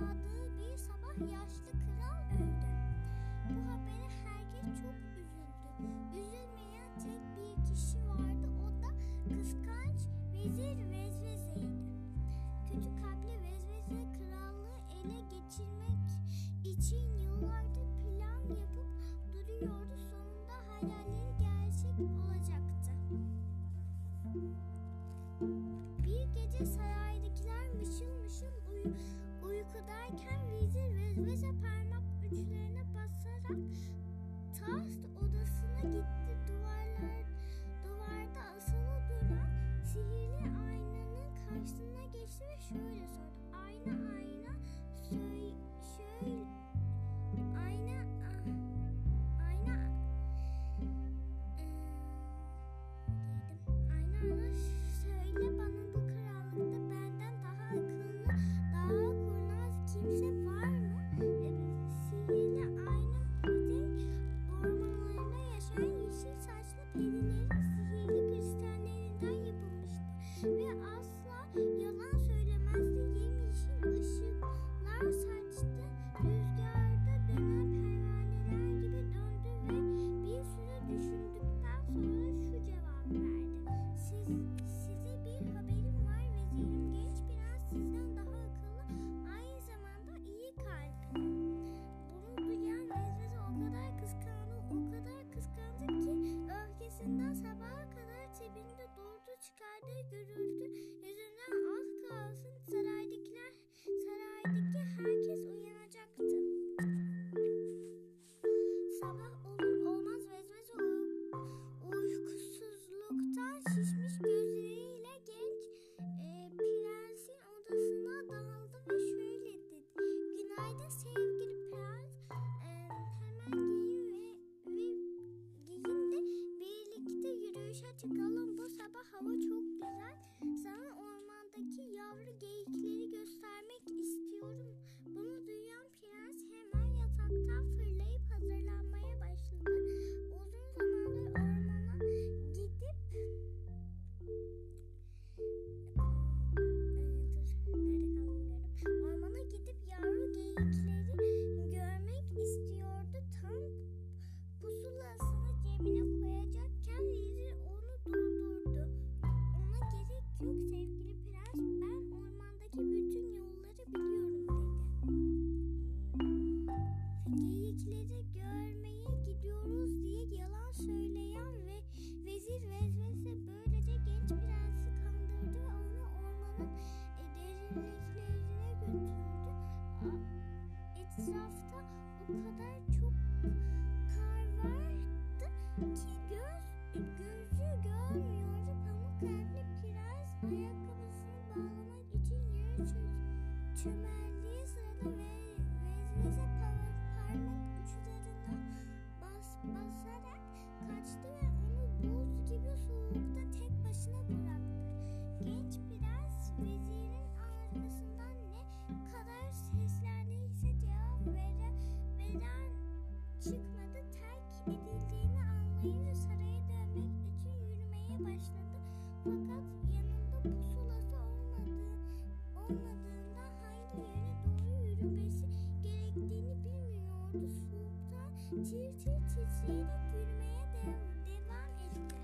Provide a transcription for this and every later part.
yağdığı bir sabah yaşlı Isaac. çıkmadı. Terk edildiğini anlayınca saraya dönmek için yürümeye başladı. Fakat yanında pusulası olmadığı, olmadığında hangi yöne doğru yürümesi gerektiğini bilmiyordu. Soğuktan tir tir titreyerek yürümeye devam, devam etti.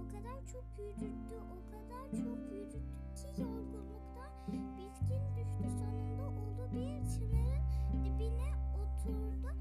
O kadar çok yürüdü, o kadar çok yürüdü ki yorgunluktan bitkin düştü. Sonunda oldu bir çınar dibine oturdu.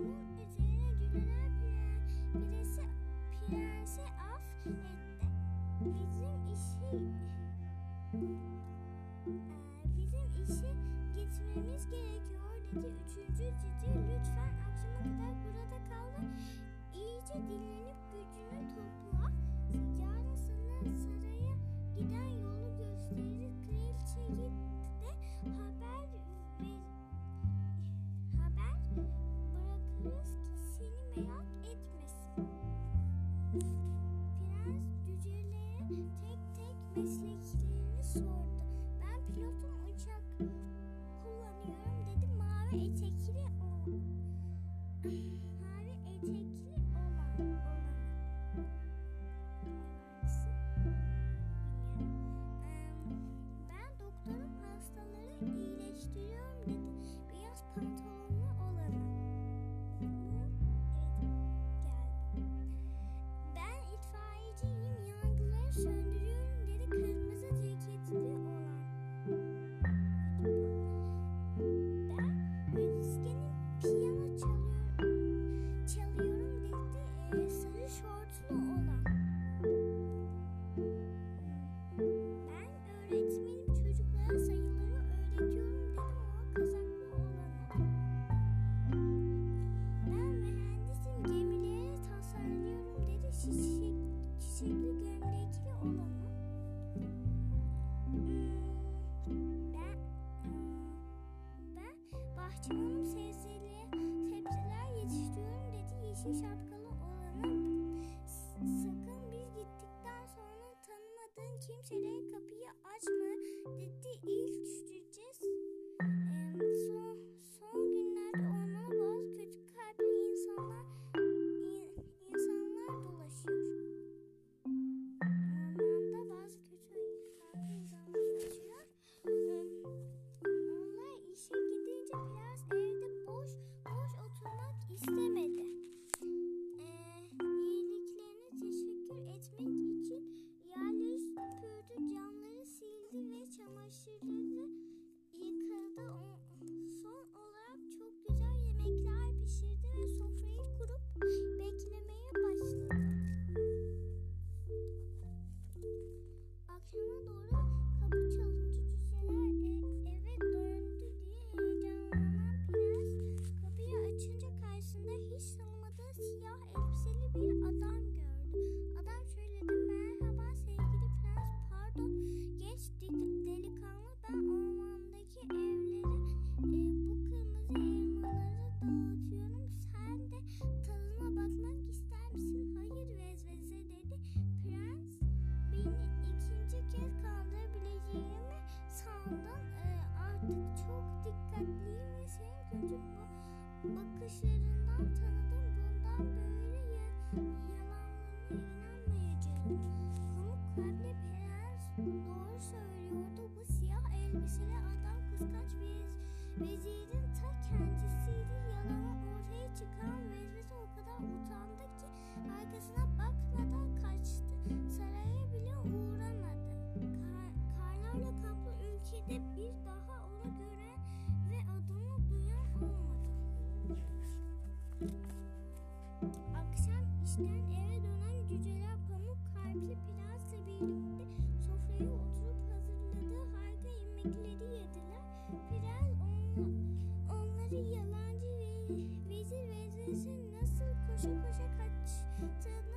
Ooh. Onları yalancı ve vezir veziresi nasıl koşa koşa kaçtığını